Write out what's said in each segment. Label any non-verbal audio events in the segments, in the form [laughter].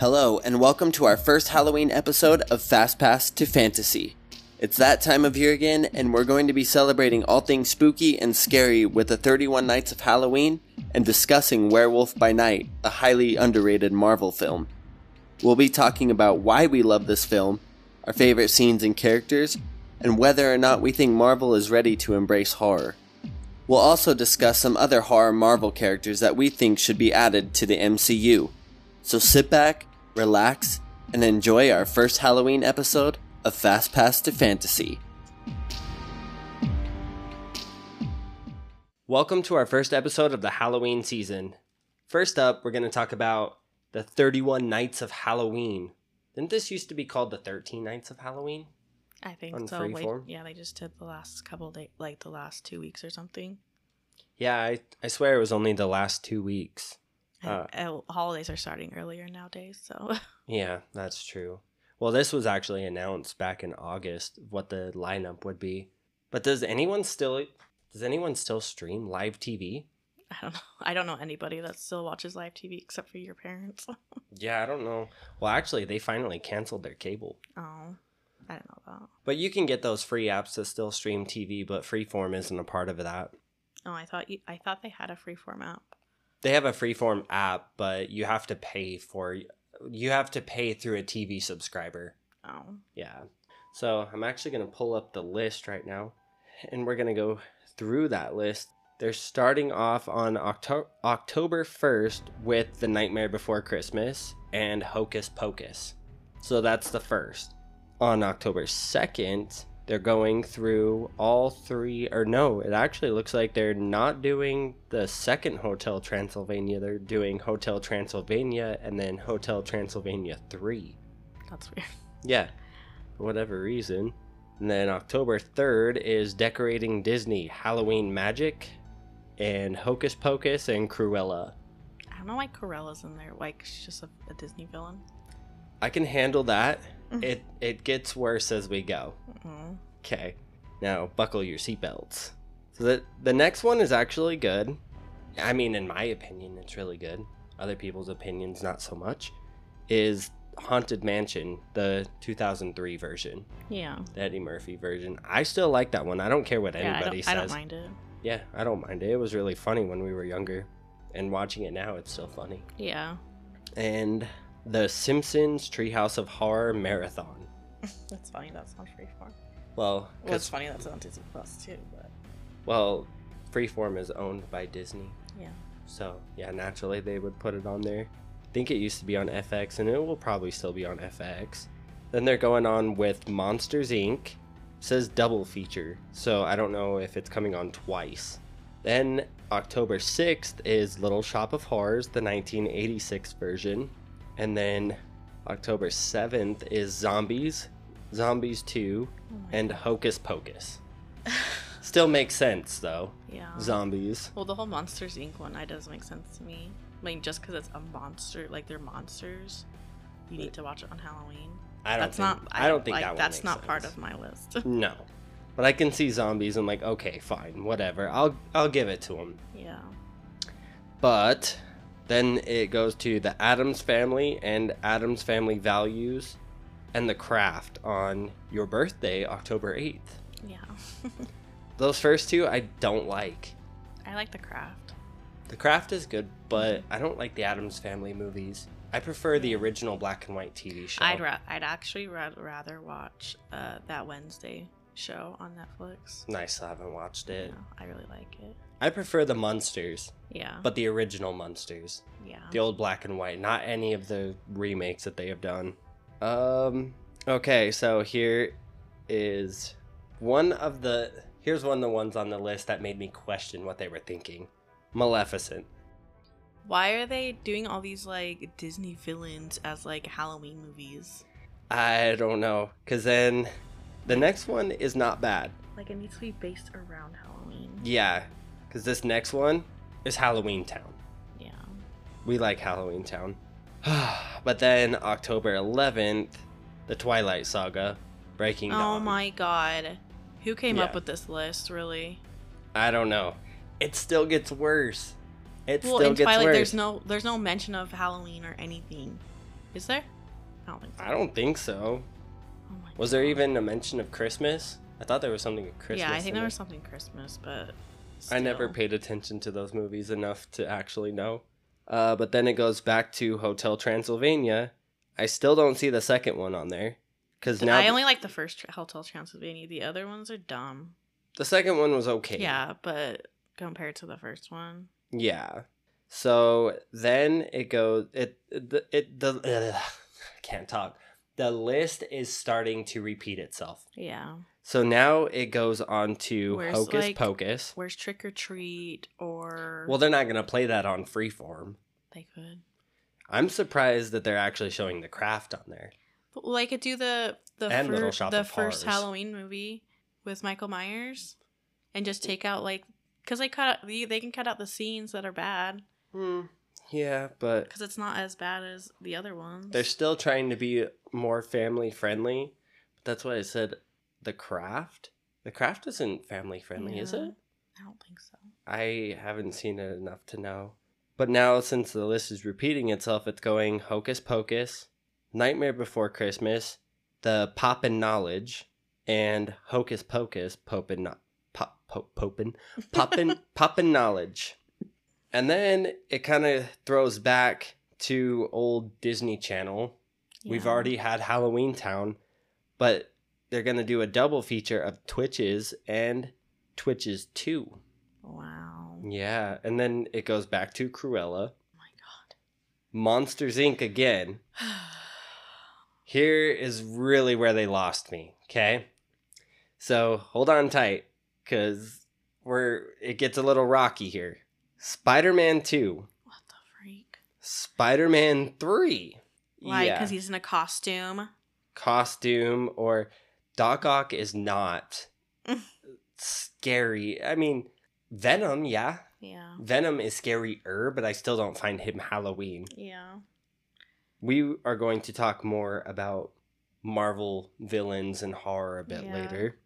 Hello, and welcome to our first Halloween episode of Fastpass to Fantasy. It's that time of year again, and we're going to be celebrating all things spooky and scary with the 31 Nights of Halloween and discussing Werewolf by Night, a highly underrated Marvel film. We'll be talking about why we love this film, our favorite scenes and characters, and whether or not we think Marvel is ready to embrace horror. We'll also discuss some other horror Marvel characters that we think should be added to the MCU. So sit back, relax, and enjoy our first Halloween episode of Fastpass to Fantasy. Welcome to our first episode of the Halloween season. First up, we're going to talk about the 31 Nights of Halloween. Didn't this used to be called the 13 Nights of Halloween? I think On so. Wait, yeah, they just did the last couple days, like the last two weeks or something. Yeah, I, I swear it was only the last two weeks. Uh. uh, holidays are starting earlier nowadays, so [laughs] Yeah, that's true. Well, this was actually announced back in August what the lineup would be. But does anyone still does anyone still stream live TV? I don't know. [laughs] I don't know anybody that still watches live TV except for your parents. [laughs] Yeah, I don't know. Well, actually, they finally canceled their cable. oh, I don't know that. But you can get those free apps that still stream TV, but Freeform isn't a part of that. Oh, I thought you. I thought they had a freeform app. They have a Freeform app, but you have to pay for you have to pay through a TV subscriber. Oh, Yeah. So I'm actually going to pull up the list right now and we're going to go through that list. They're starting off on Octo- October 1st with The Nightmare Before Christmas and Hocus Pocus. So that's the first. On October 2nd, they're going through all three, or no, it actually looks like they're not doing the second Hotel Transylvania. They're doing Hotel Transylvania and then Hotel Transylvania 3. that's weird. Yeah, for whatever reason. And then October 3rd is Decorating Disney Halloween Magic and Hocus Pocus and Cruella. I don't know why Cruella's in there. Like she's just a, a Disney villain. I can handle that. It it gets worse as we go. Mm-hmm. Okay. Now buckle your seatbelts. So the the next one is actually good. I mean, in my opinion, it's really good. Other people's opinions, not so much. Is Haunted Mansion, the 2003 version. Yeah. the Eddie Murphy version. I still like that one. I don't care what Yeah, anybody don't, says. I don't mind it. Yeah, I don't mind it. It was really funny when we were younger, and watching it now, it's still funny. Yeah. And the Simpsons Treehouse of Horror Marathon. [laughs] That's funny. That's on freeform. Well, Well, it's funny that's on Disney Plus too. But well, Freeform is owned by Disney, yeah. so yeah, naturally they would put it on there. I think it used to be on FX, and it will probably still be on FX. Then they're going on with Monsters Inc. It says double feature, so I don't know if it's coming on twice. Then October 6th is Little Shop of Horrors, the 1986 version. And then October 7th is Zombies, Zombies 2, Oh and Hocus Pocus. [laughs] Still makes sense though. Yeah. Zombies. Well, the whole Monsters Inc. one, it does make sense to me. I mean, just because it's a monster, like they're monsters, you need to watch it on Halloween. I don't that's think, not. I don't think like, that one That's makes not part of my list. [laughs] No. But I can see zombies I'm like, okay, fine, whatever. I'll I'll give it to them. yeah. But then it goes to the Addams Family and Addams Family Values and the Craft on your birthday, October 8th. Yeah. [laughs] Those first two I don't like. I like the craft. The Craft is good, but I don't like the Addams Family movies. I prefer the original black and white TV show. I'd ra- I'd actually ra- rather watch uh, that Wednesday show on Netflix. nice, I haven't watched it. No, I really like it. I prefer the Munsters, Yeah. but the original Munsters. yeah. The old black and white, not any of the remakes that they have done. Um okay, so here is one of the here's one of the ones on the list that made me question what they were thinking. Maleficent. Why are they doing all these like Disney villains as like Halloween movies? I don't know, cuz then the next one is not bad. Like it needs to be based around Halloween. Yeah, cuz this next one is Halloween Town. Yeah. We like Halloween Town. [sighs] but then October 11th, The Twilight Saga, Breaking oh Dawn. Oh my god. Who came up with this list, really? I don't know. It still gets worse. It Well, still in gets Twilight worse. there's no there's no mention of Halloween or anything. Is there? I don't think so. I don't think so. Oh my Was there even a mention of Christmas? I thought there was something Christmas. Yeah, I think there it. was something Christmas, but I never paid attention to those movies enough to actually know. Uh, but then it goes back to Hotel Transylvania. I still don't see the second one on there because now I only like the first Hotel Transylvania. The other ones are dumb. the second one was okay. Yeah, but compared to the first one, Yeah. So then it goes. It it, it the ugh, can't talk. The list is starting to repeat itself. yeah. So now it goes on to Where's, Hocus like- Pocus. Where's Trick or Treat or Well, they're not gonna play that on Freeform. they could. I'm surprised that they're actually showing the craft on there. But, well, I could do the the And fir- the first. Halloween movie with Michael Myers, and just take out like because they cut out, they they can cut out the scenes that are bad Hmm. Yeah, but because it's not as bad as the other ones. they're still trying to be more family friendly. That's why I said the craft. The craft isn't family friendly, is it? I don't think so. I haven't seen it enough to know. But now, since the list is repeating itself, it's going Hocus Pocus, Nightmare Before Christmas, The Poppin' Knowledge, and Hocus Pocus, Popin' no- Pop, Pop, Popin', Poppin', [laughs] Poppin' Knowledge. And then it kind of throws back to old Disney Channel. We've already had Halloween Town, but they're going to do a double feature of Twitches and Twitches 2. Wow. Yeah, and then it goes back to Cruella, Oh my God. Monsters Inc. again. [sighs] Here is really where they lost me. Okay, so hold on tight, cause we're it gets a little rocky here. Spider-Man Two, what the freak? Spider-Man Three. Why? Yeah, Because he's in a costume. costume or Doc Ock is not [laughs] scary. I mean, Venom, yeah, Yeah. Venom is scarier, but I still don't find him Halloween. Yeah. we are going to talk more about Marvel villains and horror a bit Yeah. later.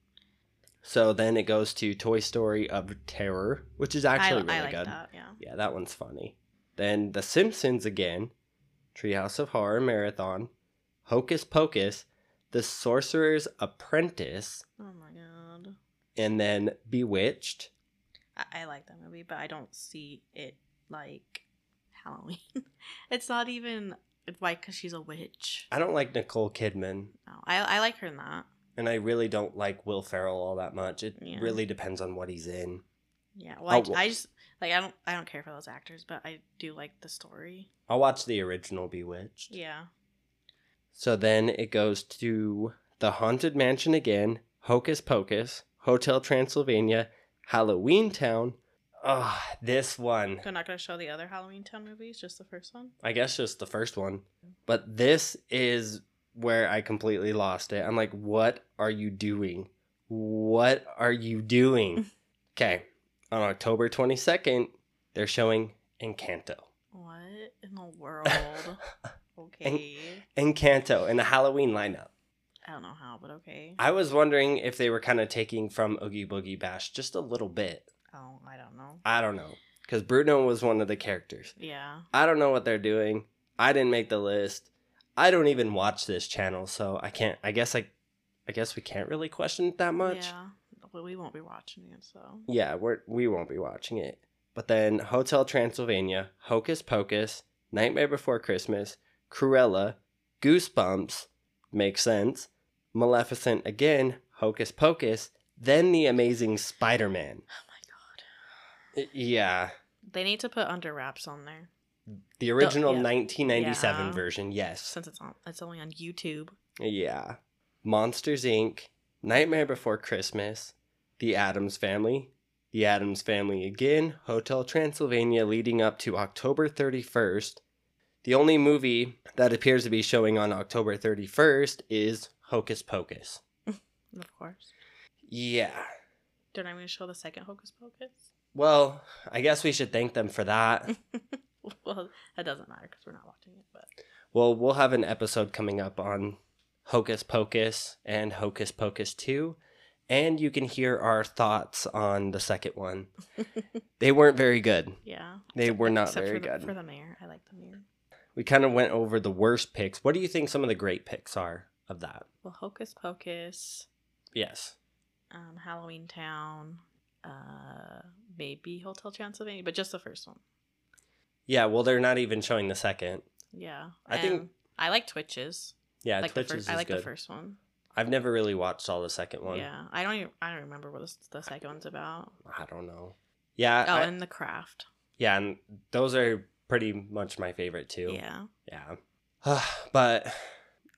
So then it goes to Toy Story of Terror, which is I, actually really I like good. that. Yeah. Yeah, that one's funny. Then The Simpsons again, Treehouse of Horror Marathon, Hocus Pocus, The Sorcerer's Apprentice, Oh my god. and then Bewitched. I, I like that movie, but I don't see it like Halloween. [laughs] it's not even it's like because she's a witch. I don't like Nicole Kidman, No, I I like her in that. And I really don't like Will Ferrell all that much. It Yeah. really depends on what he's in. Yeah. Well, I, Oh, I just like I don't I don't care for those actors, but I do like the story. I'll watch the original Bewitched. Yeah. So then it goes to the Haunted Mansion again, Hocus Pocus, Hotel Transylvania, Halloween Town. Ah, this one. They're not gonna show the other Halloween Town movies, just the first one. I guess just the first one. But this is where I completely lost it. I'm like, what are you doing? What are you doing? [laughs] okay. On October 22nd, they're showing Encanto. What in the world? [laughs] okay. Encanto in a Halloween lineup. I don't know how, but okay. I was wondering if they were kind of taking from Oogie Boogie Bash just a little bit. Oh, I don't know. I don't know. Because Bruno was one of the characters. Yeah. I don't know what they're doing. I didn't make the list. I don't even watch this channel, so I can't. I guess I, I guess we can't really question it that much. Yeah. But we won't be watching it, so. Yeah, we're we won't be watching it. But then Hotel Transylvania, Hocus Pocus, Nightmare Before Christmas, Cruella, Goosebumps, makes sense. Maleficent again, Hocus Pocus, then The Amazing Spider-Man. Oh my god. Yeah, They need to put under wraps on there the original yeah. 1997 Yeah. version. Yes. since it's on. It's only on YouTube. Yeah. Monsters Inc., Nightmare Before Christmas, The Addams Family, The Addams Family again, Hotel Transylvania leading up to October 31st. The only movie that appears to be showing on October 31st is Hocus Pocus. [laughs] Of course. Yeah. Don't I going to show the second Hocus Pocus? Well, I guess we should thank them for that. [laughs] [laughs] well, that doesn't matter because we're not watching it. But well, we'll have an episode coming up on Hocus Pocus and Hocus Pocus 2. And you can hear our thoughts on the second one. [laughs] They weren't very good. yeah, They were not Except very for the, good. For the mayor, I like the mayor. we kind of went over the worst picks. What do you think some of the great picks are of that? Well, Hocus Pocus, Yes. um, Halloween Town, uh, maybe Hotel Transylvania, but just the first one. Yeah, well, they're not even showing the second. Yeah, I think- um, I like Twitches. Yeah, like Twitches the first, is I like good. the first one. I've never really watched all the second one. Yeah, I don't. Even, I don't remember what the second one's about. I don't know. Yeah, Oh, I- and the craft. yeah, and those are pretty much my favorite too. Yeah. Yeah. [sighs] but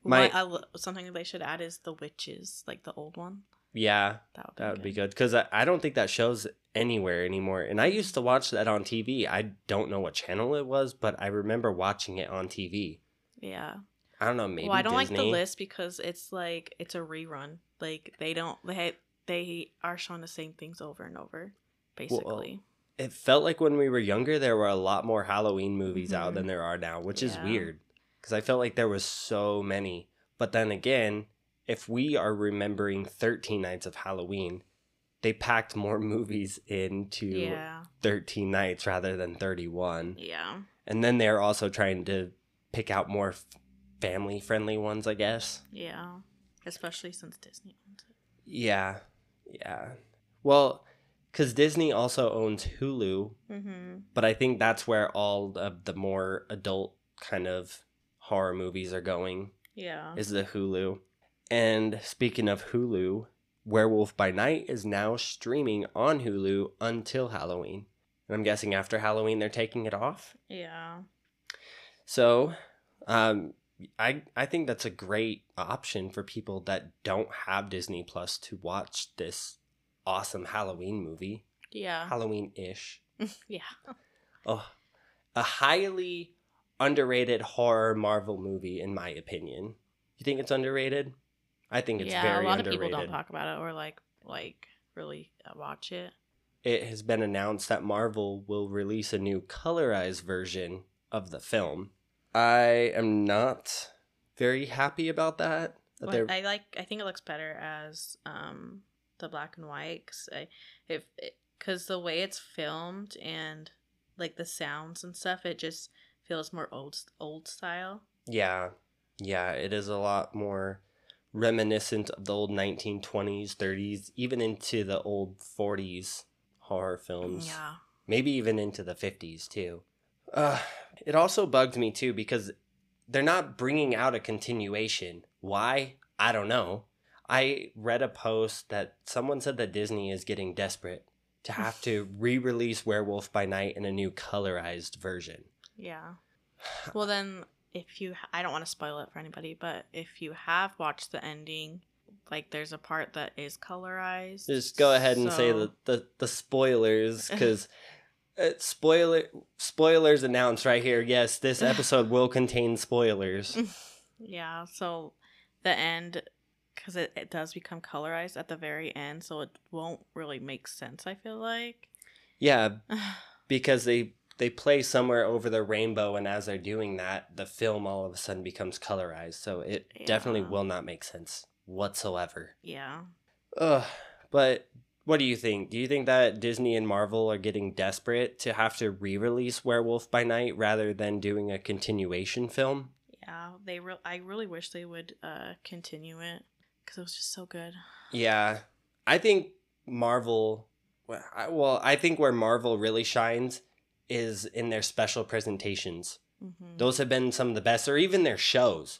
My- What I something they should add is the witches, like the old one. yeah, That would be that would be good. good because I, I don't think that shows anywhere anymore. And I used to watch that on TV. I don't know what channel it was, but I remember watching it on TV. Yeah. I don't know, maybe well, I don't Disney. like the list because it's like it's a rerun. Like they don't they they are showing the same things over and over, basically. It felt like when we were younger, there were a lot more Halloween movies out Mhm. than there are now, which is weird because I felt like there was so many. But then again, if we are remembering 13 Nights of Halloween, they packed more movies into yeah. 13 nights rather than 31. Yeah. And then they're also trying to pick out more family friendly ones, I guess. Yeah. Especially since Disney owns it. Yeah. Yeah. Well, because Disney also owns Hulu, Mm-hmm. but I think that's where all of the more adult kind of horror movies are going, Yeah. is the Hulu. And speaking of Hulu, Werewolf by Night is now streaming on Hulu until Halloween. And I'm guessing after Halloween they're taking it off. yeah. So, um, I I think that's a great option for people that don't have Disney Plus to watch this awesome Halloween movie, Yeah. Halloween ish. [laughs] yeah. Oh, a highly underrated horror Marvel movie, in my opinion. You think it's underrated? I think it's yeah. very A lot underrated. of people don't talk about it or like like really uh, watch it. it has been announced that Marvel will release a new colorized version of the film. I am not very happy about that. Well, I like. I think it looks better as um the black and white. Cause I, if because the way it's filmed and like the sounds and stuff, it just feels more old old style. Yeah, yeah, it is a lot more reminiscent of the old 1920s, 30s, even into the old 40s horror films. Yeah. Maybe even into the 50s too. Uh, it also bugged me too because they're not bringing out a continuation. Why? I don't know. I read a post that someone said that Disney is getting desperate to have to [laughs] re release Werewolf by Night in a new colorized version. Yeah. Well, then, if you, I don't want to spoil it for anybody, but if you have watched the ending, like there's a part that is colorized. Just go ahead and say so- the, the, the spoilers [laughs] because uh, spoiler spoilers announced right here. Yes, this [laughs] episode will contain spoilers. [laughs] Yeah. So the end, because it, it does become colorized at the very end, so it won't really make sense. I feel like. Yeah, [sighs] because they they play somewhere over the rainbow and as they're doing that the film all of a sudden becomes colorized so it definitely will not make sense whatsoever yeah. Ugh. but what do you think do you think that disney and marvel are getting desperate to have to re-release werewolf by night rather than doing a continuation film Yeah. They. Re- I really wish they would uh continue it because it was just so good. yeah i think marvel well I, well I think where marvel really shines is in their special presentations Mm-hmm. Those have been some of the best, or even their shows.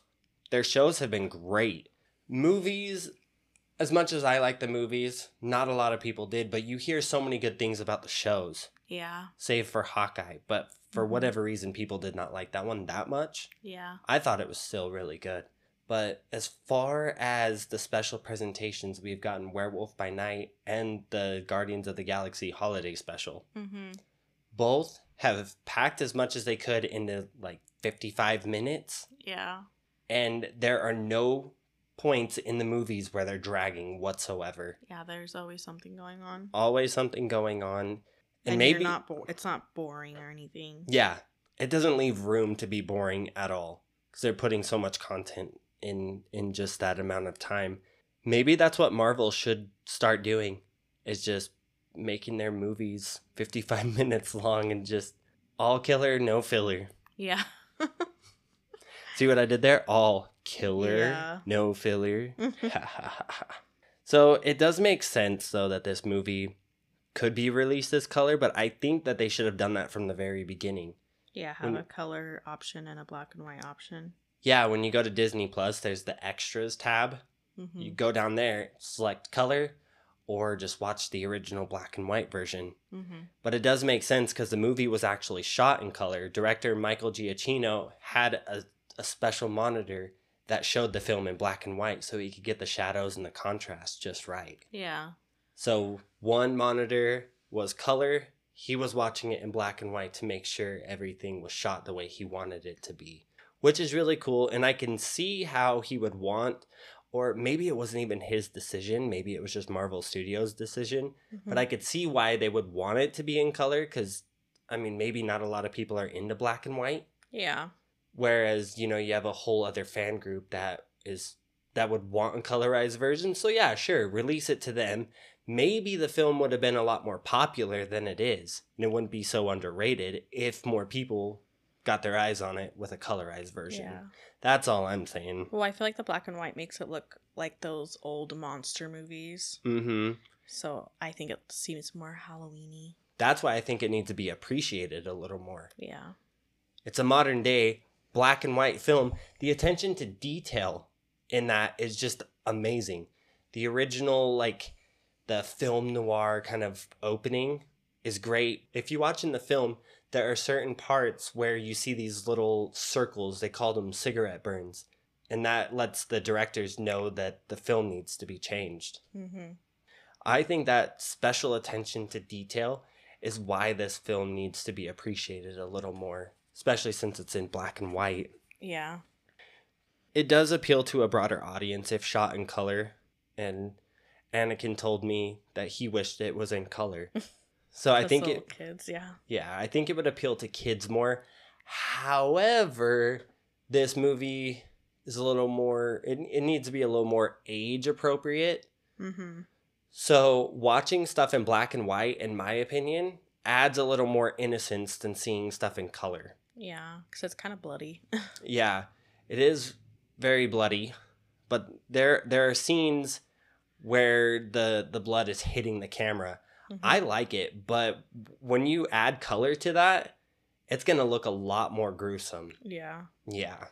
Their shows have been great. Movies, as much as I like the movies, not a lot of people did, but you hear so many good things about the shows, Yeah. save for Hawkeye. But for Mhm. whatever reason, people did not like that one that much. Yeah. I thought it was still really good. But as far as the special presentations, we've gotten Werewolf by Night and the Guardians of the Galaxy holiday special Mm-hmm. Both have packed as much as they could into like 55 minutes Yeah. and there are no points in the movies where they're dragging whatsoever Yeah. There's always something going on. always something going on and, And, maybe not. Bo- it's not boring or anything. yeah it doesn't leave room to be boring at all because they're putting so much content in in just that amount of time maybe that's what marvel should start doing is just making their movies 55 [laughs] minutes long and just all killer no filler Yeah. [laughs] See what I did there? All killer, Yeah. no filler. [laughs] so it does make sense though that this movie could be released this color, but I think that they should have done that from the very beginning. yeah, have When- a color option and a black and white option. Yeah, when you go to Disney Plus, there's the extras tab. hmm You go down there, select color, or just watch the original black and white version. hmm But it does make sense because the movie was actually shot in color. Director Michael Giacchino had a, a special monitor that showed the film in black and white so he could get the shadows and the contrast just right. Yeah. So one monitor was color. He was watching it in black and white to make sure everything was shot the way he wanted it to be, which is really cool. And I can see how he would want, or maybe it wasn't even his decision. Maybe it was just Marvel Studios' decision but I mm-hmm. could see why they would want it to be in color because, I mean, maybe not a lot of people are into black and white. yeah. Whereas, you know, you have a whole other fan group that is that would want a colorized version. So yeah, sure, release it to them. Maybe the film would have been a lot more popular than it is, and it wouldn't be so underrated if more people got their eyes on it with a colorized version. Yeah. That's all I'm saying. Well, I feel like the black and white makes it look like those old monster movies. Mm-hmm. So I think it seems more Halloweeny. That's why I think it needs to be appreciated a little more. Yeah. It's a modern day black and white film. The attention to detail in that is just amazing. The original, like the film noir kind of opening, is great. If you watch in the film, there are certain parts where you see these little circles. They call them cigarette burns. And that lets the directors know that the film needs to be changed. Mm-hmm. I think that special attention to detail is why this film needs to be appreciated a little more, especially since it's in black and white. Yeah. It does appeal to a broader audience if shot in color, and Anakin told me that he wished it was in color. [laughs] So I think it kids. Yeah. yeah, I think it would appeal to kids more. However, this movie is a little more it, it needs to be a little more age appropriate. Mm-hmm. So, watching stuff in black and white, in my opinion, adds a little more innocence than seeing stuff in color. Yeah, because it's kind of bloody. [laughs] Yeah, it is very bloody, but there there are scenes where the the blood is hitting the camera. Mhm. I like it, but when you add color to that, it's going to look a lot more gruesome. yeah. Yeah.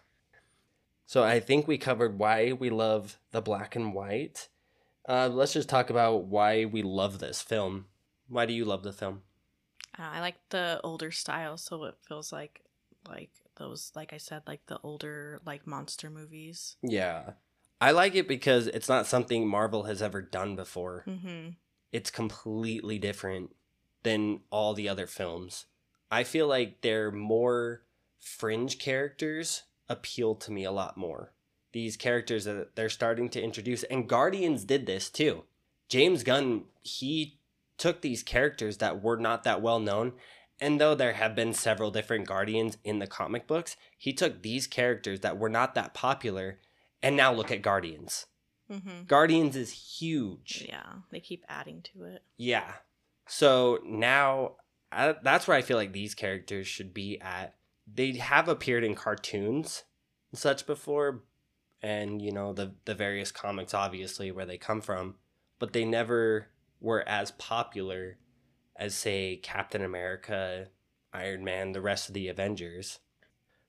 So I think we covered why we love the black and white. Uh, let's just talk about why we love this film. Why do you love the film? Uh, I like the older style, so it feels like like those, like I said, like the older like monster movies. Yeah. I like it because it's not something Marvel has ever done before. Mm-hmm. It's completely different than all the other films. I feel like their more fringe characters appeal to me a lot more. These characters that they're starting to introduce, and Guardians did this too. James Gunn, he took these characters that were not that well known, and though there have been several different Guardians in the comic books, he took these characters that were not that popular, and now look at Guardians. Mm-hmm. Guardians is huge. Yeah, they keep adding to it. Yeah. So now I, that's where I feel like these characters should be at. They have appeared in cartoons and such before, and you know the the various comics, obviously where they come from, but they never were as popular as say Captain America, Iron Man, the rest of the Avengers.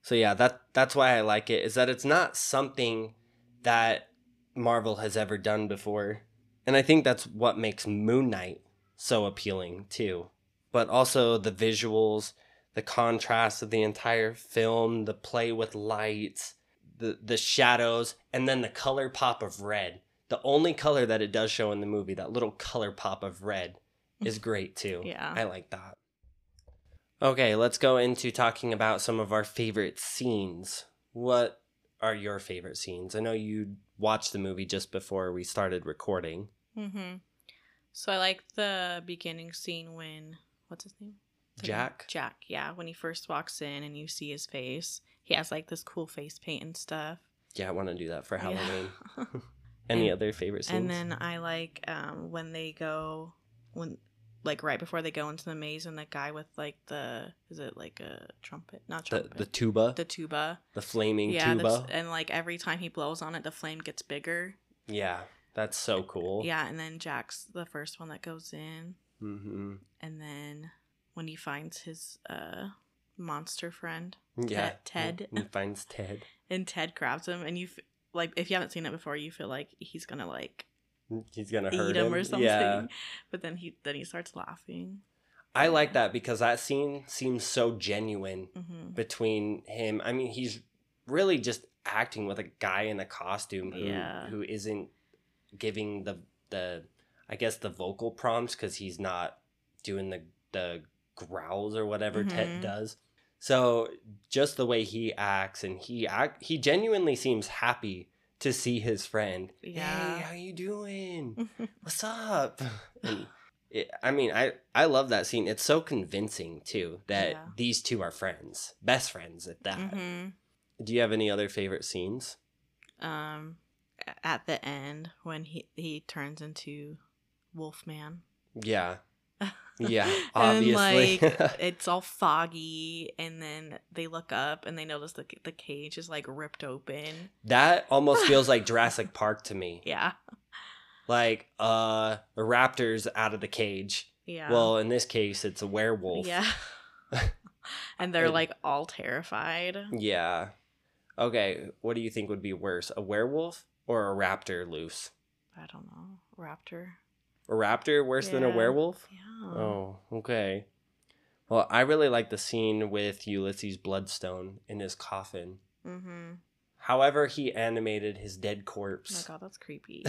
So yeah, that that's why I like it. Is that it's not something that Marvel has ever done before. And I think that's what makes Moon Knight so appealing too. But also the visuals, the contrast of the entire film, the play with lights, the the shadows, and then the color pop of red. The only color that it does show in the movie, that little color pop of red, is [laughs] great too. Yeah. I like that. Okay, let's go into talking about some of our favorite scenes. What are your favorite scenes? I know you watched the movie just before we started recording. Mm-hmm. So I like the beginning scene when what's his name? Is it him? Jack? Jack, yeah. When he first walks in and you see his face, he has like this cool face paint and stuff. Yeah, I want to do that for Yeah. Halloween. [laughs] Any And- other favorite scenes? and then I like um, when they go when like right before they go into the maze, and the guy with like the is it like a trumpet? Not The trumpet. the tuba, the tuba. the flaming Yeah, tuba. that's- and like every time he blows on it, the flame gets bigger. Yeah, that's so cool. Yeah, and then Jack's the first one that goes in, hmm and then when he finds his uh monster friend, Yeah. Ted. He finds Ted. [laughs] and Ted grabs him, and you f- like if you haven't seen it before, you feel like he's gonna like He's gonna hurt eat him, or something. Yeah. [laughs] But then he then he starts laughing. I like that because that scene seems so genuine hmm between him. I mean, he's really just acting with a guy in a costume who Yeah. who isn't giving the the I guess the vocal prompts because he's not doing the the growls or whatever Ted Mhm. does. So just the way he acts and he act he genuinely seems happy to see his friend. Yeah. Hey, how you doing? What's up? [sighs] And it, I mean, I I love that scene. It's so convincing too that Yeah. these two are friends, best friends at that. hmm Do you have any other favorite scenes? Um, at the end when he he turns into Wolfman. Yeah, yeah, [laughs] and obviously. like [laughs] it's all foggy, and then they look up and they notice the the cage is like ripped open. that almost [laughs] feels like Jurassic Park to me. Yeah, Like, uh, the raptor's out of the cage. yeah. Well, in this case, it's a werewolf. yeah. and they're And- like all terrified. Yeah. Okay, what do you think would be worse, a werewolf or a raptor loose? I don't know, raptor. A raptor worse than a werewolf? Yeah. Oh, okay. Well, I really like the scene with Ulysses Bloodstone in his coffin. Mm-hmm. However, he animated his dead corpse. Oh my corpse. god, that's creepy.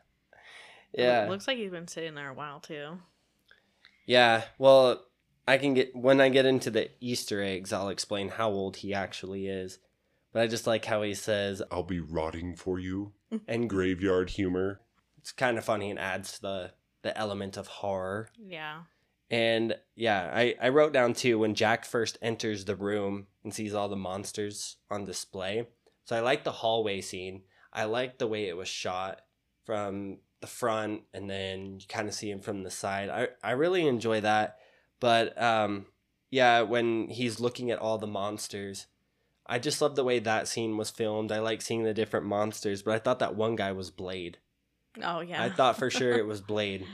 [laughs] yeah. Looks like he's been sitting there a while too. Yeah. Well, I can get when I get into the Easter eggs, I'll explain how old he actually is. But I just like how he says I'll be rotting for you. and Graveyard humor. It's kind of funny and adds the the element of horror. Yeah. And yeah, I, I wrote down too when Jack first enters the room and sees all the monsters on display. So I like the hallway scene. I like the way it was shot from the front and then you kind of see him from the side. I, I really enjoy that. But um, yeah, when he's looking at all the monsters, I just love the way that scene was filmed. I like seeing the different monsters, but I thought that one guy was Blade. Oh yeah. I thought for sure it [laughs] was Blade.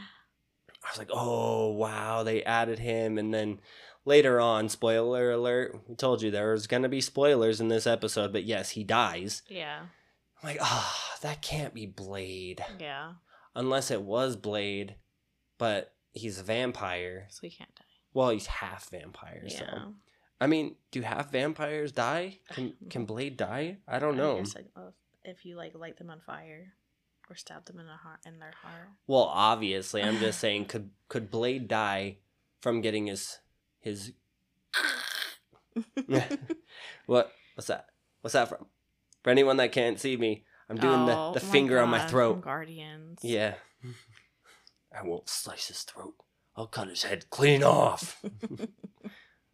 I was like, oh wow, they added him, and then later on, spoiler alert, we told you there was gonna be spoilers in this episode, but yes, he dies. Yeah. I'm like, ah, that can't be Blade, Yeah. unless it was Blade, but he's a vampire. So he can't die. Well, he's half vampire, Yeah. so I mean, do half vampires die? Can [sighs] can Blade die? I don't know. I- oh, if you like light them on fire or stab them in the heart in their heart. Well, obviously, I'm just [sighs] saying, could could Blade die from getting his his [laughs] [laughs] what what's that? What's that from? For anyone that can't see me, I'm doing Oh, the, the finger on my throat. Guardians. Yeah. [laughs] I won't slice his throat. I'll cut his head clean off.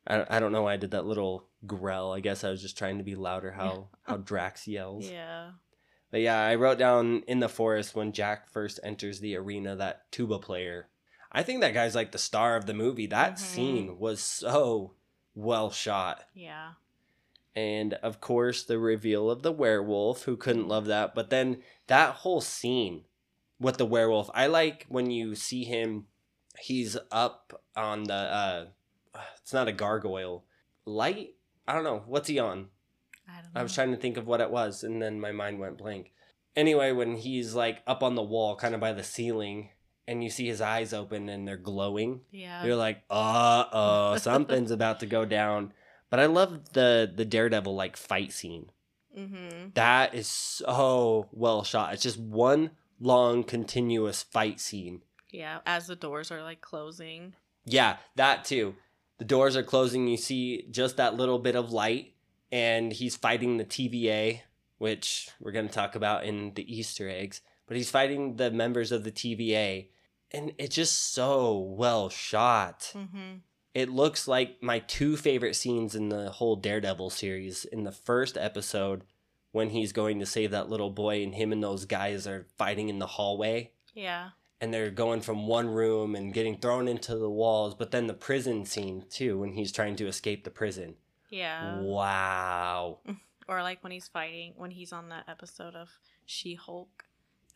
I, I don't know why I did that little growl. I guess I was just trying to be louder how, how Drax yells. Yeah. But yeah, I wrote down in the forest when Jack first enters the arena that tuba player. I think that guy's like the star of the movie. That Mhm. scene was so well shot. Yeah. And of course, the reveal of the werewolf, who couldn't love that. But then that whole scene with the werewolf, I like when you see him, he's up on the, uh, it's not a gargoyle, light? I don't know. What's he on? I don't know. I was trying to think of what it was, and then my mind went blank. Anyway, when he's like up on the wall, kind of by the ceiling, and you see his eyes open and they're glowing, Yeah. you're like, uh oh, [laughs] something's about to go down. But I love the the Daredevil like fight scene. mm-hmm. That is so well shot. It's just one long continuous fight scene. Yeah. As the doors are like closing. Yeah, that too. The doors are closing. You see just that little bit of light, and he's fighting the TVA, which we're going to talk about in the Easter eggs. But he's fighting the members of the TVA, and it's just so well shot. Mm-hmm. It looks like my two favorite scenes in the whole Daredevil series. In the first episode, when he's going to save that little boy, and him and those guys are fighting in the hallway. Yeah. and they're going from one room and getting thrown into the walls, but then the prison scene too when he's trying to escape the prison. Yeah. Wow. [laughs] Or like when he's fighting, when he's on that episode of She Hulk,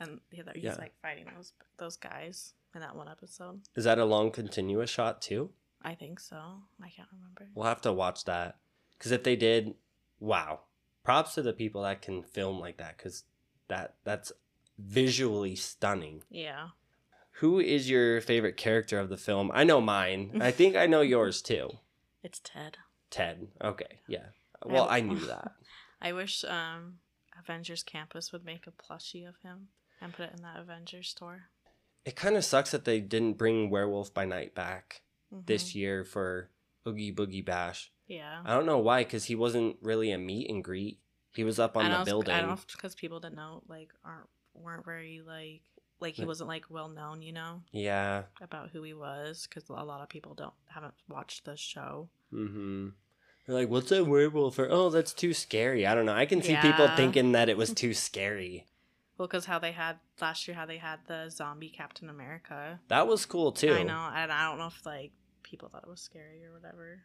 and he's Yeah. like fighting those those guys in that one episode. Is that a long continuous shot too? I think so. I can't remember. We'll have to watch that. Because if they did, wow. Props to the people that can film like that because that that's visually stunning. Yeah. Who is your favorite character of the film? I know mine. I think I know [laughs] yours too. It's Ted. Ted. Okay. Yeah. Well, I knew that. [laughs] I wish um Avengers Campus would make a plushie of him and put it in that Avengers store. It kind of sucks that they didn't bring Werewolf by Night back this Mhm. year for Oogie Boogie Bash. Yeah. I don't know why, because he wasn't really a meet and greet. He was up on I the know, building. I don't know because people didn't know, like, aren't weren't very like like he wasn't like well known, you know, Yeah. about who he was because a lot of people don't haven't watched the show. Mm-hmm. They're like, what's a werewolf? Or, oh, that's too scary. I don't know. I can see people thinking that it was [laughs] too scary. Well, because how they had last year, how they had the zombie Captain America. That was cool, too. I know, and I don't know if like people thought it was scary or whatever.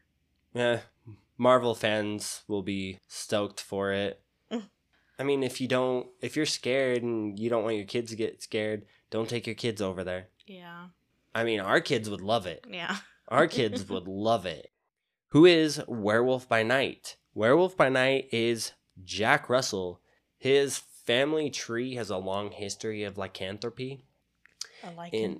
Yeah. Marvel fans will be stoked for it. I mean, if you don't, if you're scared and you don't want your kids to get scared, don't take your kids over there. Yeah, I mean, our kids would love it. yeah. [laughs] Our kids would love it. Who is Werewolf by Night? Werewolf by Night is Jack Russell. His family tree has a long history of lycanthropy. I like And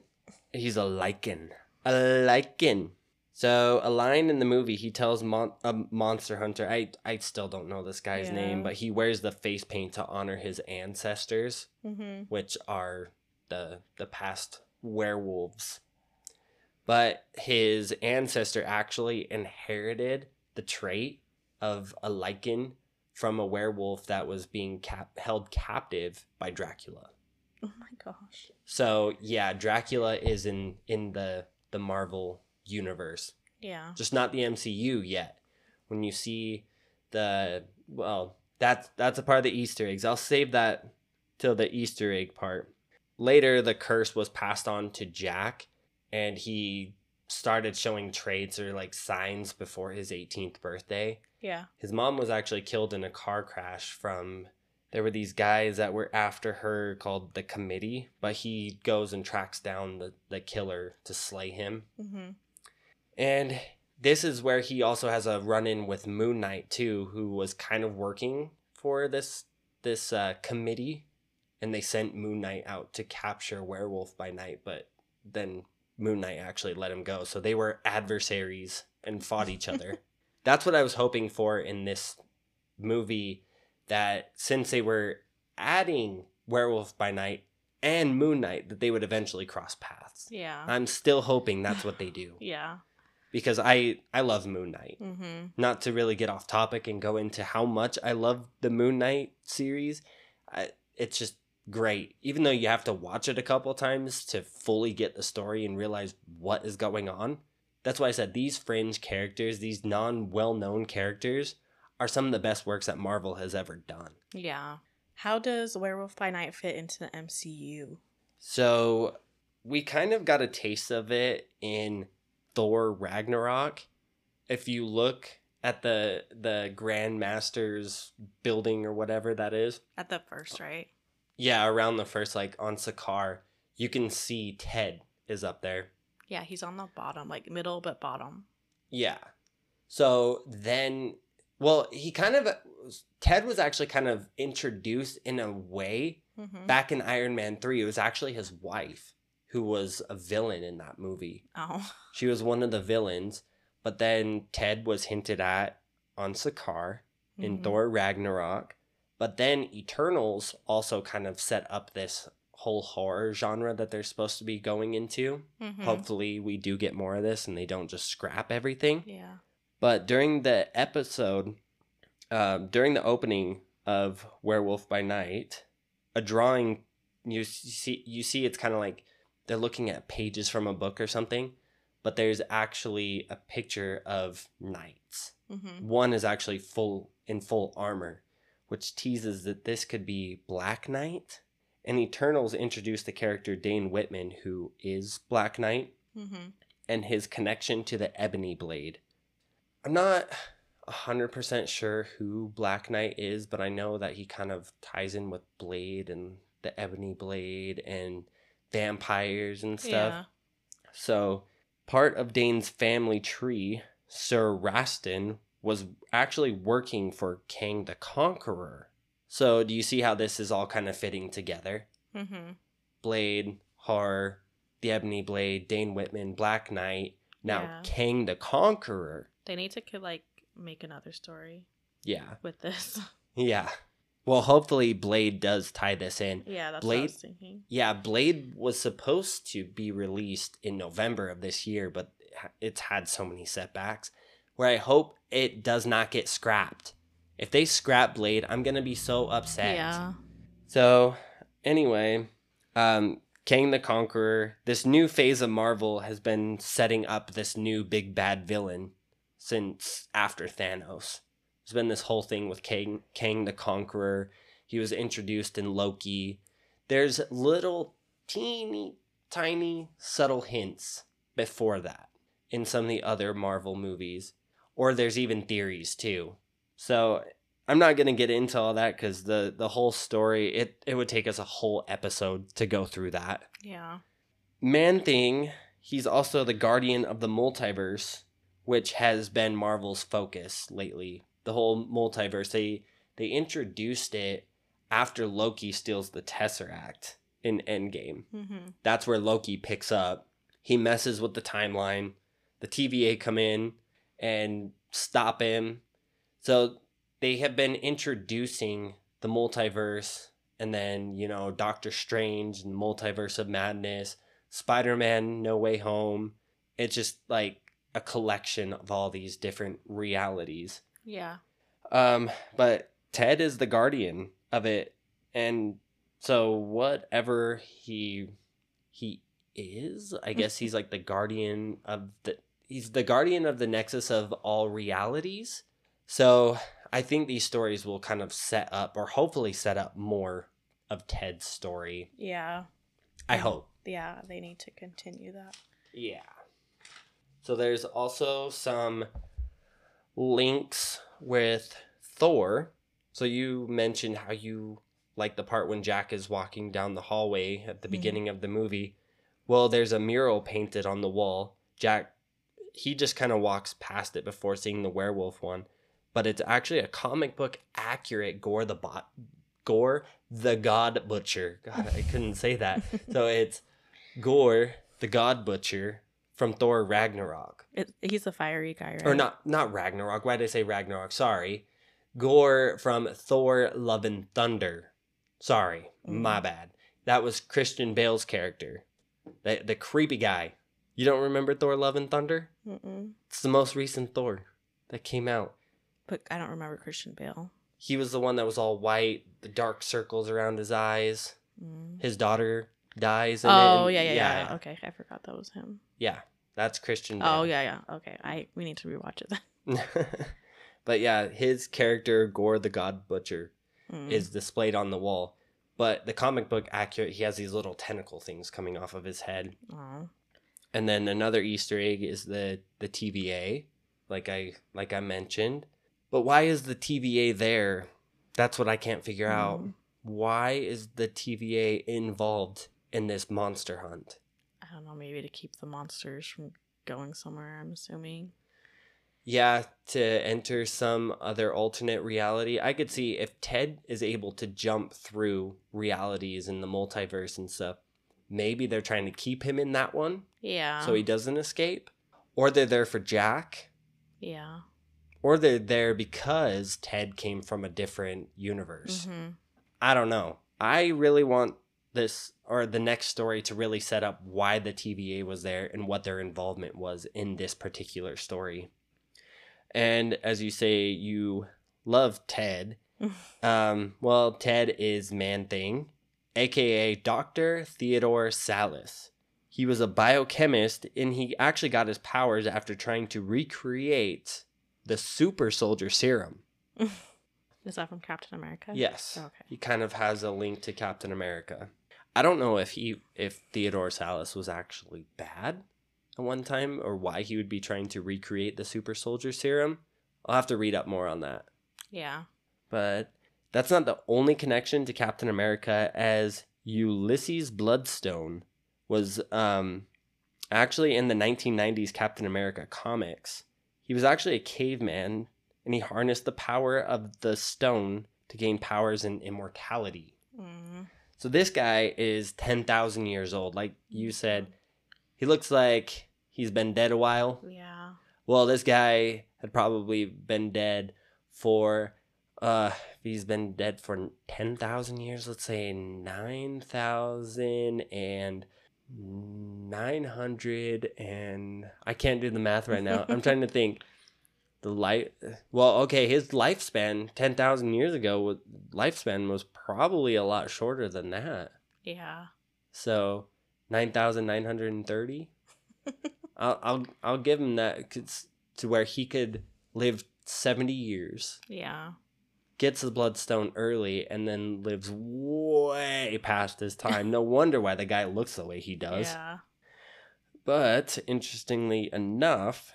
he's a lycan. A lycan. So a line in the movie, he tells Mon- a monster hunter. I I still don't know this guy's Yeah. name, but he wears the face paint to honor his ancestors Mm-hmm. which are the the past werewolves. But his ancestor actually inherited the trait of a lycan from a werewolf that was being cap- held captive by Dracula. Oh my gosh. So yeah, Dracula is in in the the Marvel universe, Yeah. just not the MCU yet. When you see the well, that's that's a part of the Easter eggs. I'll save that till the Easter egg part. Later, the curse was passed on to Jack, and he started showing traits or like signs before his 18th birthday. Yeah. His mom was actually killed in a car crash from there were these guys that were after her called the committee, but he goes and tracks down the, the killer to slay him. Mm-hmm. And this is where he also has a run in with Moon Knight too, who was kind of working for this this uh, committee, and they sent Moon Knight out to capture Werewolf by Night, but then Moon Knight actually let him go. So they were adversaries and fought each other. [laughs] That's what I was hoping for in this movie. That since they were adding Werewolf by Night and Moon Knight, that they would eventually cross paths. Yeah. I'm still hoping that's what they do [laughs] yeah. Because I I love Moon Knight. Mm-hmm. Not to really get off topic and go into how much I love the Moon Knight series, I, it's just great. Even though you have to watch it a couple times to fully get the story and realize what is going on. That's why I said these fringe characters, these non well known characters, are some of the best works that Marvel has ever done. Yeah. How does Werewolf by Night fit into the MCU? So we kind of got a taste of it in Thor Ragnarok. If you look at the the Grandmaster's building or whatever that is, At the first, right? yeah, around the first like on Sakaar, you can see Ted is up there. Yeah, he's on the bottom, like middle but bottom. Yeah. So then, well, he kind of Ted was actually kind of introduced in a way Mm-hmm. back in Iron Man 3. It was actually his wife who was a villain in that movie. Oh. She was one of the villains, but then Ted was hinted at on Sakaar in Mhm. Thor Ragnarok. But then Eternals also kind of set up this whole horror genre that they're supposed to be going into. Mhm. Hopefully, we do get more of this and they don't just scrap everything. Yeah. But during the episode, um, during the opening of Werewolf by Night, a drawing you see you see it's kind of like they're looking at pages from a book or something, but there's actually a picture of knights. Mm-hmm. One is actually full in full armor, which teases that this could be Black Knight, And Eternals introduced the character Dane Whitman, who is Black Knight, Mm-hmm. and his connection to the Ebony Blade. I'm not 100% sure who Black Knight is, but I know that he kind of ties in with Blade and the Ebony Blade and vampires and stuff. Yeah. So, part of Dane's family tree, Sir Rastin, was actually working for Kang the Conqueror. So, do you see how this is all kind of fitting together? Mm-hmm. Blade, Horror, the Ebony Blade, Dane Whitman, Black Knight, now Yeah. Kang the Conqueror. They need to like make another story Yeah. with this. Yeah. Well, hopefully Blade does tie this in. yeah, that's what I Blade- was thinking. Yeah, Blade was supposed to be released in November of this year, but it's had so many setbacks where I hope it does not get scrapped. If they scrap Blade, I'm going to be so upset. Yeah. So, anyway, um, Kang the Conqueror, this new phase of Marvel has been setting up this new big bad villain since after Thanos. There's been this whole thing with Kang, Kang the Conqueror. He was introduced in Loki. There's little teeny tiny subtle hints before that in some of the other Marvel movies. Or there's even theories too. So I'm not gonna get into all that because the the whole story it it would take us a whole episode to go through that. Yeah. Man Thing, he's also the guardian of the multiverse, which has been Marvel's focus lately. The whole multiverse they they introduced it after Loki steals the Tesseract in Endgame. Mm-hmm. That's where Loki picks up. He messes with the timeline. The TVA come in and stop him. So they have been introducing the multiverse and then, you know, Doctor Strange and Multiverse of Madness, Spider Man No Way Home. It's just like a collection of all these different realities. Yeah. Um, but Ted is the guardian of it, and so whatever he he is, I guess he's like the guardian of the he's the guardian of the nexus of all realities. So I think these stories will kind of set up, or hopefully set up more of Ted's story. Yeah. I hope. Yeah. They need to continue that. Yeah. So there's also some links with Thor. So you mentioned how you like the part when Jack is walking down the hallway at the Mhm. beginning of the movie. Well, there's a mural painted on the wall. Jack he just kind of walks past it before seeing the werewolf one, but it's actually a comic book accurate Gorr the bot Gorr the God Butcher. God, I couldn't say that. [laughs] So it's Gorr the God Butcher from Thor Ragnarok. It, he's a fiery guy, right? Or not not Ragnarok. Why did I say Ragnarok? Sorry. Gorr from Thor Love and Thunder. Sorry. My Mhm. bad. That was Christian Bale's character. The the creepy guy. You don't remember Thor Love and Thunder? Mm-mm. It's the most recent Thor that came out. But I don't remember Christian Bale. He was the one that was all white, the dark circles around his eyes. Mm. His daughter dies. in Oh yeah, yeah, yeah, yeah. Okay, I forgot that was him. Yeah, that's Christian Bale. Oh yeah, yeah. Okay, I we need to rewatch it then. [laughs] but yeah, his character Gorr the God Butcher Mm. is displayed on the wall. But the comic book accurate, he has these little tentacle things coming off of his head. Aw. And then another Easter egg is the the TVA, like I like I mentioned. But why is the TVA there? That's what I can't figure out. Mm. Why is the TVA involved in this monster hunt? I don't know. Maybe to keep the monsters from going somewhere. I'm assuming. Yeah, to enter some other alternate reality. I could see if Ted is able to jump through realities in the multiverse and stuff, maybe they're trying to keep him in that one Yeah. so he doesn't escape. Or they're there for Jack. Yeah. Or they're there because Ted came from a different universe. hmm I don't know. I really want this or the next story to really set up why the TVA was there and what their involvement was in this particular story. And as you say, you love Ted. [laughs] um, well, Ted is Man Thing, aka Dr. Theodore Sallis. He was a biochemist and he actually got his powers after trying to recreate the super soldier serum. [laughs] Is that from Captain America? Yes. Okay. He kind of has a link to Captain America. I don't know if he if Theodore Sallis was actually bad at one time or why he would be trying to recreate the super soldier serum. I'll have to read up more on that. Yeah. But that's not the only connection to Captain America as Ulysses Bloodstone was um actually in the 1990s Captain America comics. He was actually a caveman and he harnessed the power of the stone to gain powers and immortality. Mm. So this guy is 10,000 years old. Like you said, he looks like he's been dead a while. Yeah. Well, this guy had probably been dead for uh he's been dead for 10,000 years, let's say 9,000 and 900 and I can't do the math right now. I'm trying to [laughs] think the light well, okay, his lifespan 10,000 years ago was lifespan was probably a lot shorter than that. Yeah. So 9,930. [laughs] I'll I'll I'll give him that 'cause- to where he could live 70 years, Yeah. gets the bloodstone early and then lives way past his time. No [laughs] wonder why the guy looks the way he does. Yeah. But interestingly enough,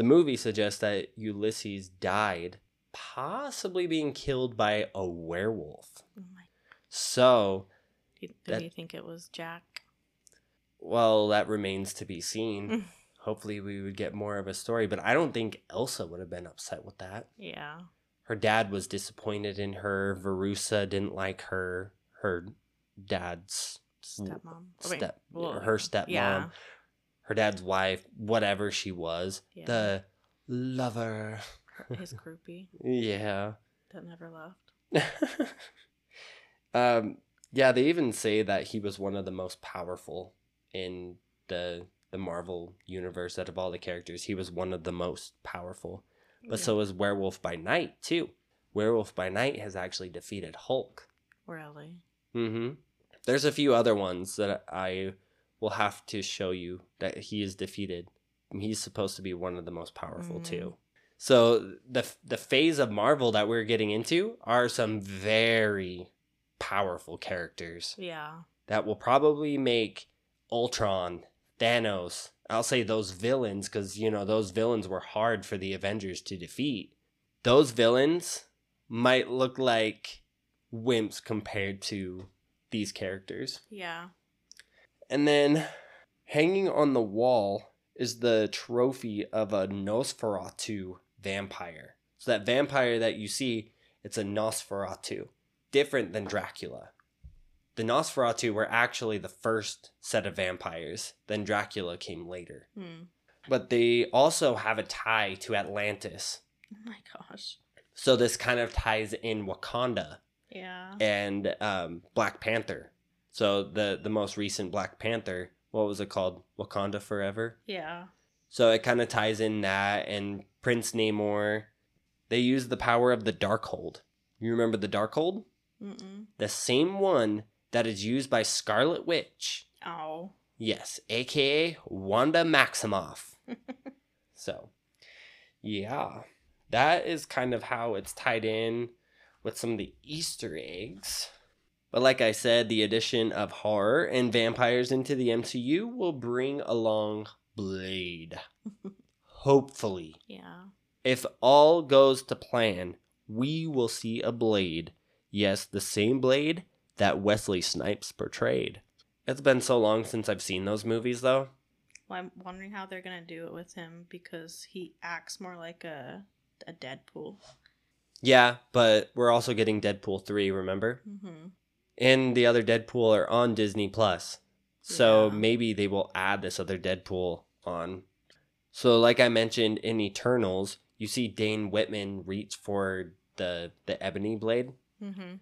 the movie suggests that Ulysses died possibly being killed by a werewolf. Oh. So, Do you, That- you think it was Jack? well, that remains to be seen. [laughs] Hopefully, we would get more of a story, but I don't think Elsa would have been upset with that. Yeah. Her dad was disappointed in her. Verussa didn't like her. Her dad's Stepmom. Step, her stepmom, Yeah. Her dad's wife, whatever she was, Yeah. the lover. His groupie Yeah. that never left. [laughs] um, yeah, they even say that he was one of the most powerful in the the Marvel universe out of all the characters. He was one of the most powerful. But Yeah. so is Werewolf by Night too. Werewolf by Night has actually defeated Hulk. Really? Mm-hmm. There's a few other ones that I will have to show you that he is defeated. He's supposed to be one of the most powerful Mm. too. So the the phase of Marvel that we're getting into are some very powerful characters Yeah. that will probably make Ultron, Thanos. I'll say those villains because you know those villains were hard for the Avengers to defeat. Those villains might look like wimps compared to these characters. Yeah. And then hanging on the wall is the trophy of a Nosferatu vampire. So that vampire that you see, it's a Nosferatu, different than Dracula. The Nosferatu were actually the first set of vampires, then Dracula came later. Hmm. But they also have a tie to Atlantis. Oh my gosh. So this kind of ties in Wakanda Yeah. and um, Black Panther. So the the most recent Black Panther, what was it called? Wakanda Forever. Yeah. So it kind of ties in that and Prince Namor. They use the power of the Darkhold. You remember the Darkhold? Mm-mm. The same one that is used by Scarlet Witch. Oh. Yes, aka Wanda Maximoff. [laughs] so, yeah, that is kind of how it's tied in with some of the Easter eggs. But like I said, the addition of horror and vampires into the MCU will bring along Blade. [laughs] Hopefully. Yeah. If all goes to plan, we will see a Blade. Yes, the same Blade that Wesley Snipes portrayed. It's been so long since I've seen those movies, though. Well, I'm wondering how they're gonna do it with him because he acts more like a a Deadpool. Yeah, but we're also getting Deadpool 3, remember? Mm-hmm. And the other Deadpool are on Disney Plus. So Yeah. maybe they will add this other Deadpool on. So like I mentioned in Eternals, you see Dane Whitman reach for the the ebony blade Mm-hmm.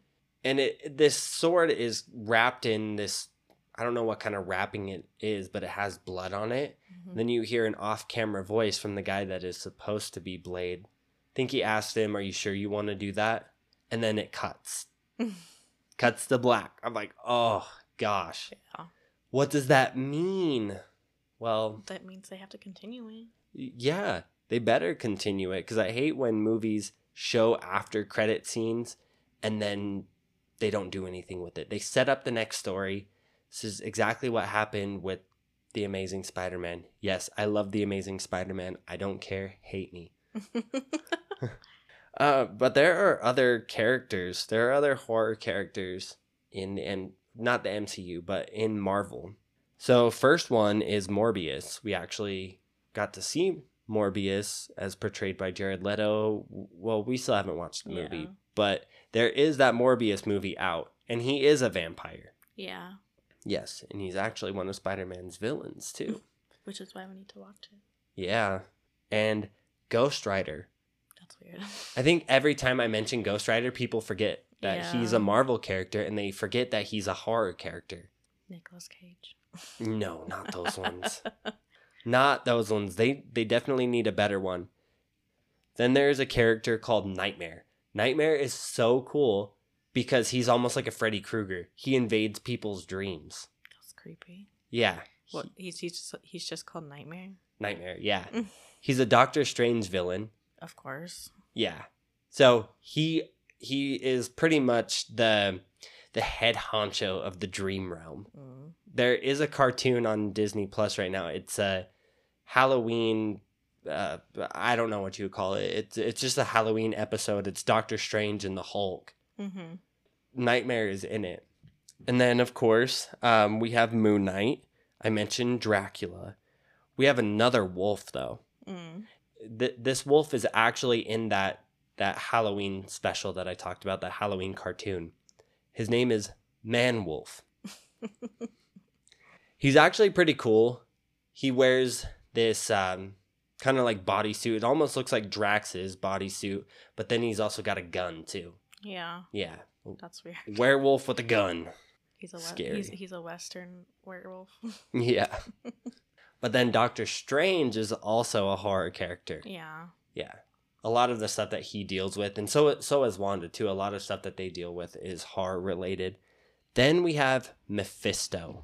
and it this sword is wrapped in this I don't know what kind of wrapping it is, but it has blood on it. mm-hmm. Then you hear an off-camera voice from the guy that is supposed to be Blade. think he asked him, "Are you sure you want to do that?" And then it cuts. [laughs] cuts to black. I'm like, "Oh gosh. Yeah. What does that mean?" Well, That means they have to continue it. yeah, they better continue it cuz I hate when movies show after credit scenes and then they don't do anything with it. They set up the next story. This is exactly what happened with The Amazing Spider Man. Yes, I love The Amazing Spider Man. I don't care. Hate me. [laughs] Uh, but there are other characters. There are other horror characters in and not the MCU, but in Marvel. So first one is Morbius. We actually got to see Morbius as portrayed by Jared Leto. Well, we still haven't watched the movie, Yeah. but there is that Morbius movie out, and he is a vampire. yeah, Yes, and he's actually one of Spider-Man's villains too. [laughs] which is why we need to watch it. yeah. And Ghost Rider. Weird. I think every time I mention Ghost Rider, people forget that he's a Marvel character and they forget that he's a horror character. Nicolas Cage. No, not those ones. [laughs] Not those ones. They they definitely need a better one. Then there's a character called Nightmare. Nightmare is so cool because he's almost like a Freddy Krueger. He invades people's dreams. That's creepy. Yeah. What? He's he's just, he's just called Nightmare. Nightmare. Yeah. [laughs] He's a Doctor Strange villain. Of course. Yeah. So he he is pretty much the the head honcho of the dream realm. Mm. There is a cartoon on Disney Plus right now. It's a Halloween uh, I don't know what you would call it. It's it's just a Halloween episode. It's Doctor Strange and the Hulk. Mm-hmm. Nightmare is in it. And then of course, um, we have Moon Knight. I mentioned Dracula. We have another wolf though Mm. Th- this wolf is actually in that that Halloween special that I talked about, that Halloween cartoon. His name is Man Wolf. [laughs] He's actually pretty cool. He wears this um, kind of like bodysuit. It almost looks like Drax's bodysuit, but then he's also got a gun too. Yeah, Yeah, that's weird. [laughs] werewolf with a gun. He's a we- Scary. he's he's a Western werewolf. [laughs] Yeah. But then Doctor Strange is also a horror character. yeah. Yeah. A lot of the stuff that he deals with, and so so is Wanda too. A lot of stuff that they deal with is horror related. Then we have Mephisto.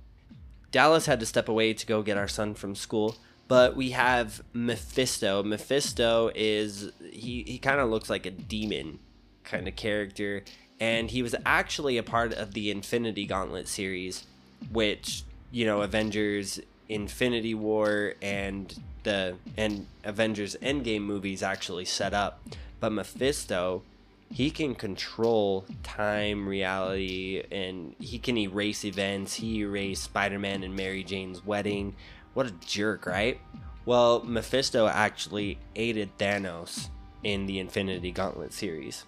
Dallis had to step away to go get our son from school, but we have Mephisto. Mephisto is he he kind of looks like a demon kind of character, and he was actually a part of the Infinity Gauntlet series, which you know Avengers Infinity War and the and Avengers Endgame movies actually set up. But Mephisto, he can control time, reality, and he can erase events. He erased Spider-Man and Mary Jane's wedding. What a jerk, right? Well, Mephisto actually aided Thanos in the Infinity Gauntlet series.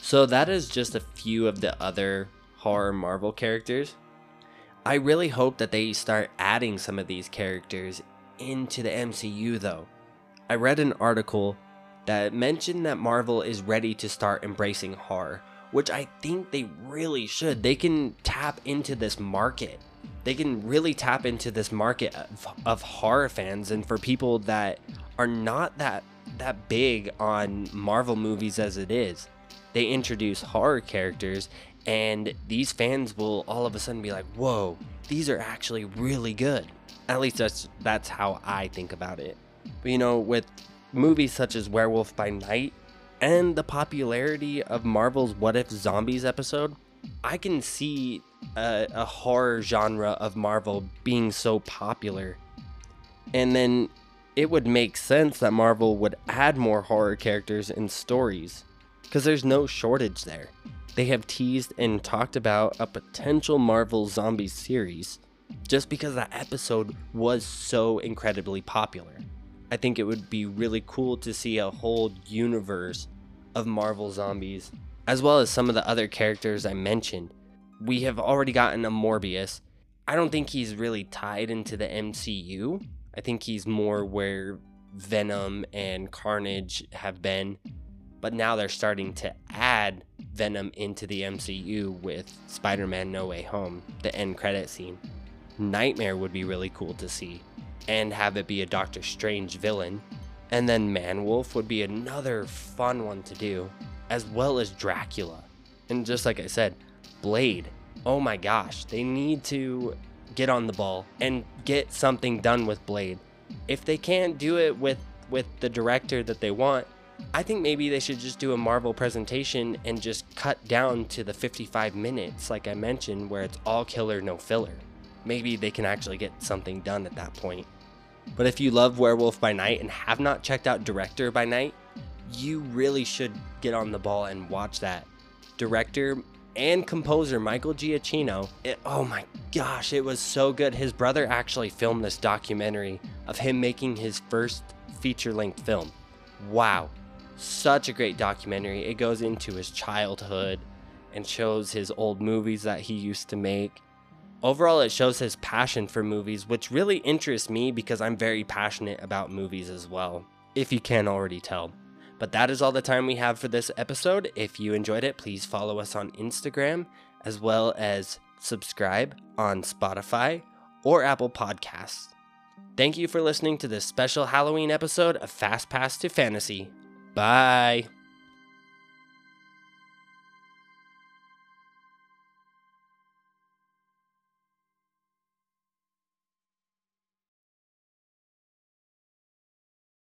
So that is just a few of the other horror Marvel characters. I really hope that they start adding some of these characters into the MCU though. I read an article that mentioned that Marvel is ready to start embracing horror, which I think they really should. They can tap into this market. They can really tap into this market of, of horror fans and for people that are not that that big on Marvel movies as it is. They introduce horror characters and these fans will all of a sudden be like, "Whoa, these are actually really good." At least that's that's how I think about it. But you know, with movies such as Werewolf by Night and the popularity of Marvel's What If Zombies episode, I can see a, a horror genre of Marvel being so popular. And then it would make sense that Marvel would add more horror characters and stories because there's no shortage there. They have teased and talked about a potential Marvel Zombies series just because that episode was so incredibly popular. I think it would be really cool to see a whole universe of Marvel Zombies, as well as some of the other characters I mentioned. We have already gotten a Morbius. I don't think he's really tied into the MCU. I think he's more where Venom and Carnage have been but now they're starting to add Venom into the MCU with Spider Man No Way Home, the end credit scene. Nightmare would be really cool to see, and have it be a Doctor Strange villain. And then Manwolf would be another fun one to do, as well as Dracula. And just like I said, Blade. Oh my gosh, they need to get on the ball and get something done with Blade. If they can't do it with with the director that they want, I think maybe they should just do a Marvel presentation and just cut down to the 55 minutes, like I mentioned, where it's all killer, no filler. Maybe they can actually get something done at that point. But if you love Werewolf by Night and have not checked out Director by Night, you really should get on the ball and watch that. Director and composer Michael Giacchino, it, oh my gosh, it was so good. His brother actually filmed this documentary of him making his first feature length film. Wow, such a great documentary. It goes into his childhood and shows his old movies that he used to make. Overall, it shows his passion for movies, which really interests me because I'm very passionate about movies as well, if you can't already tell. But that is all the time we have for this episode. If you enjoyed it, please follow us on Instagram as well as subscribe on Spotify or Apple Podcasts. Thank you for listening to this special Halloween episode of Fastpass to Fantasy. Bye.